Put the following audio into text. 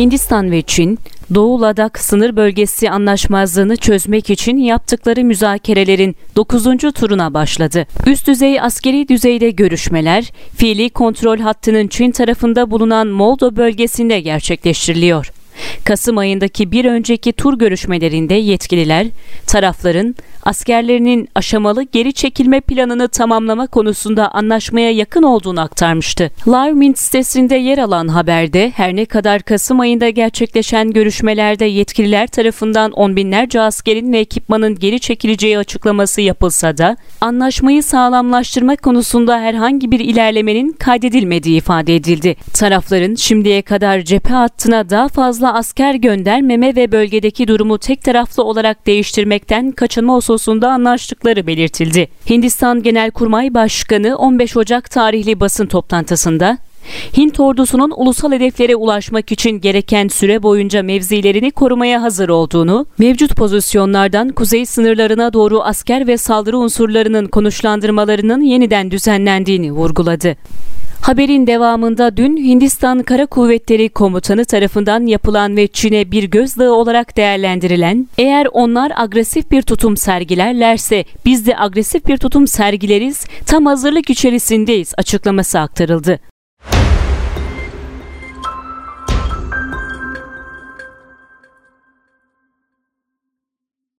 Hindistan ve Çin, Doğu Ladak sınır bölgesi anlaşmazlığını çözmek için yaptıkları müzakerelerin 9. turuna başladı. Üst düzey askeri düzeyde görüşmeler, fiili kontrol hattının Çin tarafında bulunan Moldo bölgesinde gerçekleştiriliyor. Kasım ayındaki bir önceki tur görüşmelerinde yetkililer tarafların askerlerinin aşamalı geri çekilme planını tamamlama konusunda anlaşmaya yakın olduğunu aktarmıştı. Larmint sitesinde yer alan haberde her ne kadar Kasım ayında gerçekleşen görüşmelerde yetkililer tarafından on binlerce askerin ve ekipmanın geri çekileceği açıklaması yapılsa da anlaşmayı sağlamlaştırma konusunda herhangi bir ilerlemenin kaydedilmediği ifade edildi. Tarafların şimdiye kadar cephe hattına daha fazla asker göndermeme ve bölgedeki durumu tek taraflı olarak değiştirmekten kaçınma hususunda anlaştıkları belirtildi. Hindistan Genelkurmay Başkanı 15 Ocak tarihli basın toplantısında Hint ordusunun ulusal hedeflere ulaşmak için gereken süre boyunca mevzilerini korumaya hazır olduğunu, mevcut pozisyonlardan kuzey sınırlarına doğru asker ve saldırı unsurlarının konuşlandırmalarının yeniden düzenlendiğini vurguladı. Haberin devamında dün Hindistan Kara Kuvvetleri Komutanı tarafından yapılan ve Çin'e bir gözdağı olarak değerlendirilen, eğer onlar agresif bir tutum sergilerlerse biz de agresif bir tutum sergileriz, tam hazırlık içerisindeyiz açıklaması aktarıldı.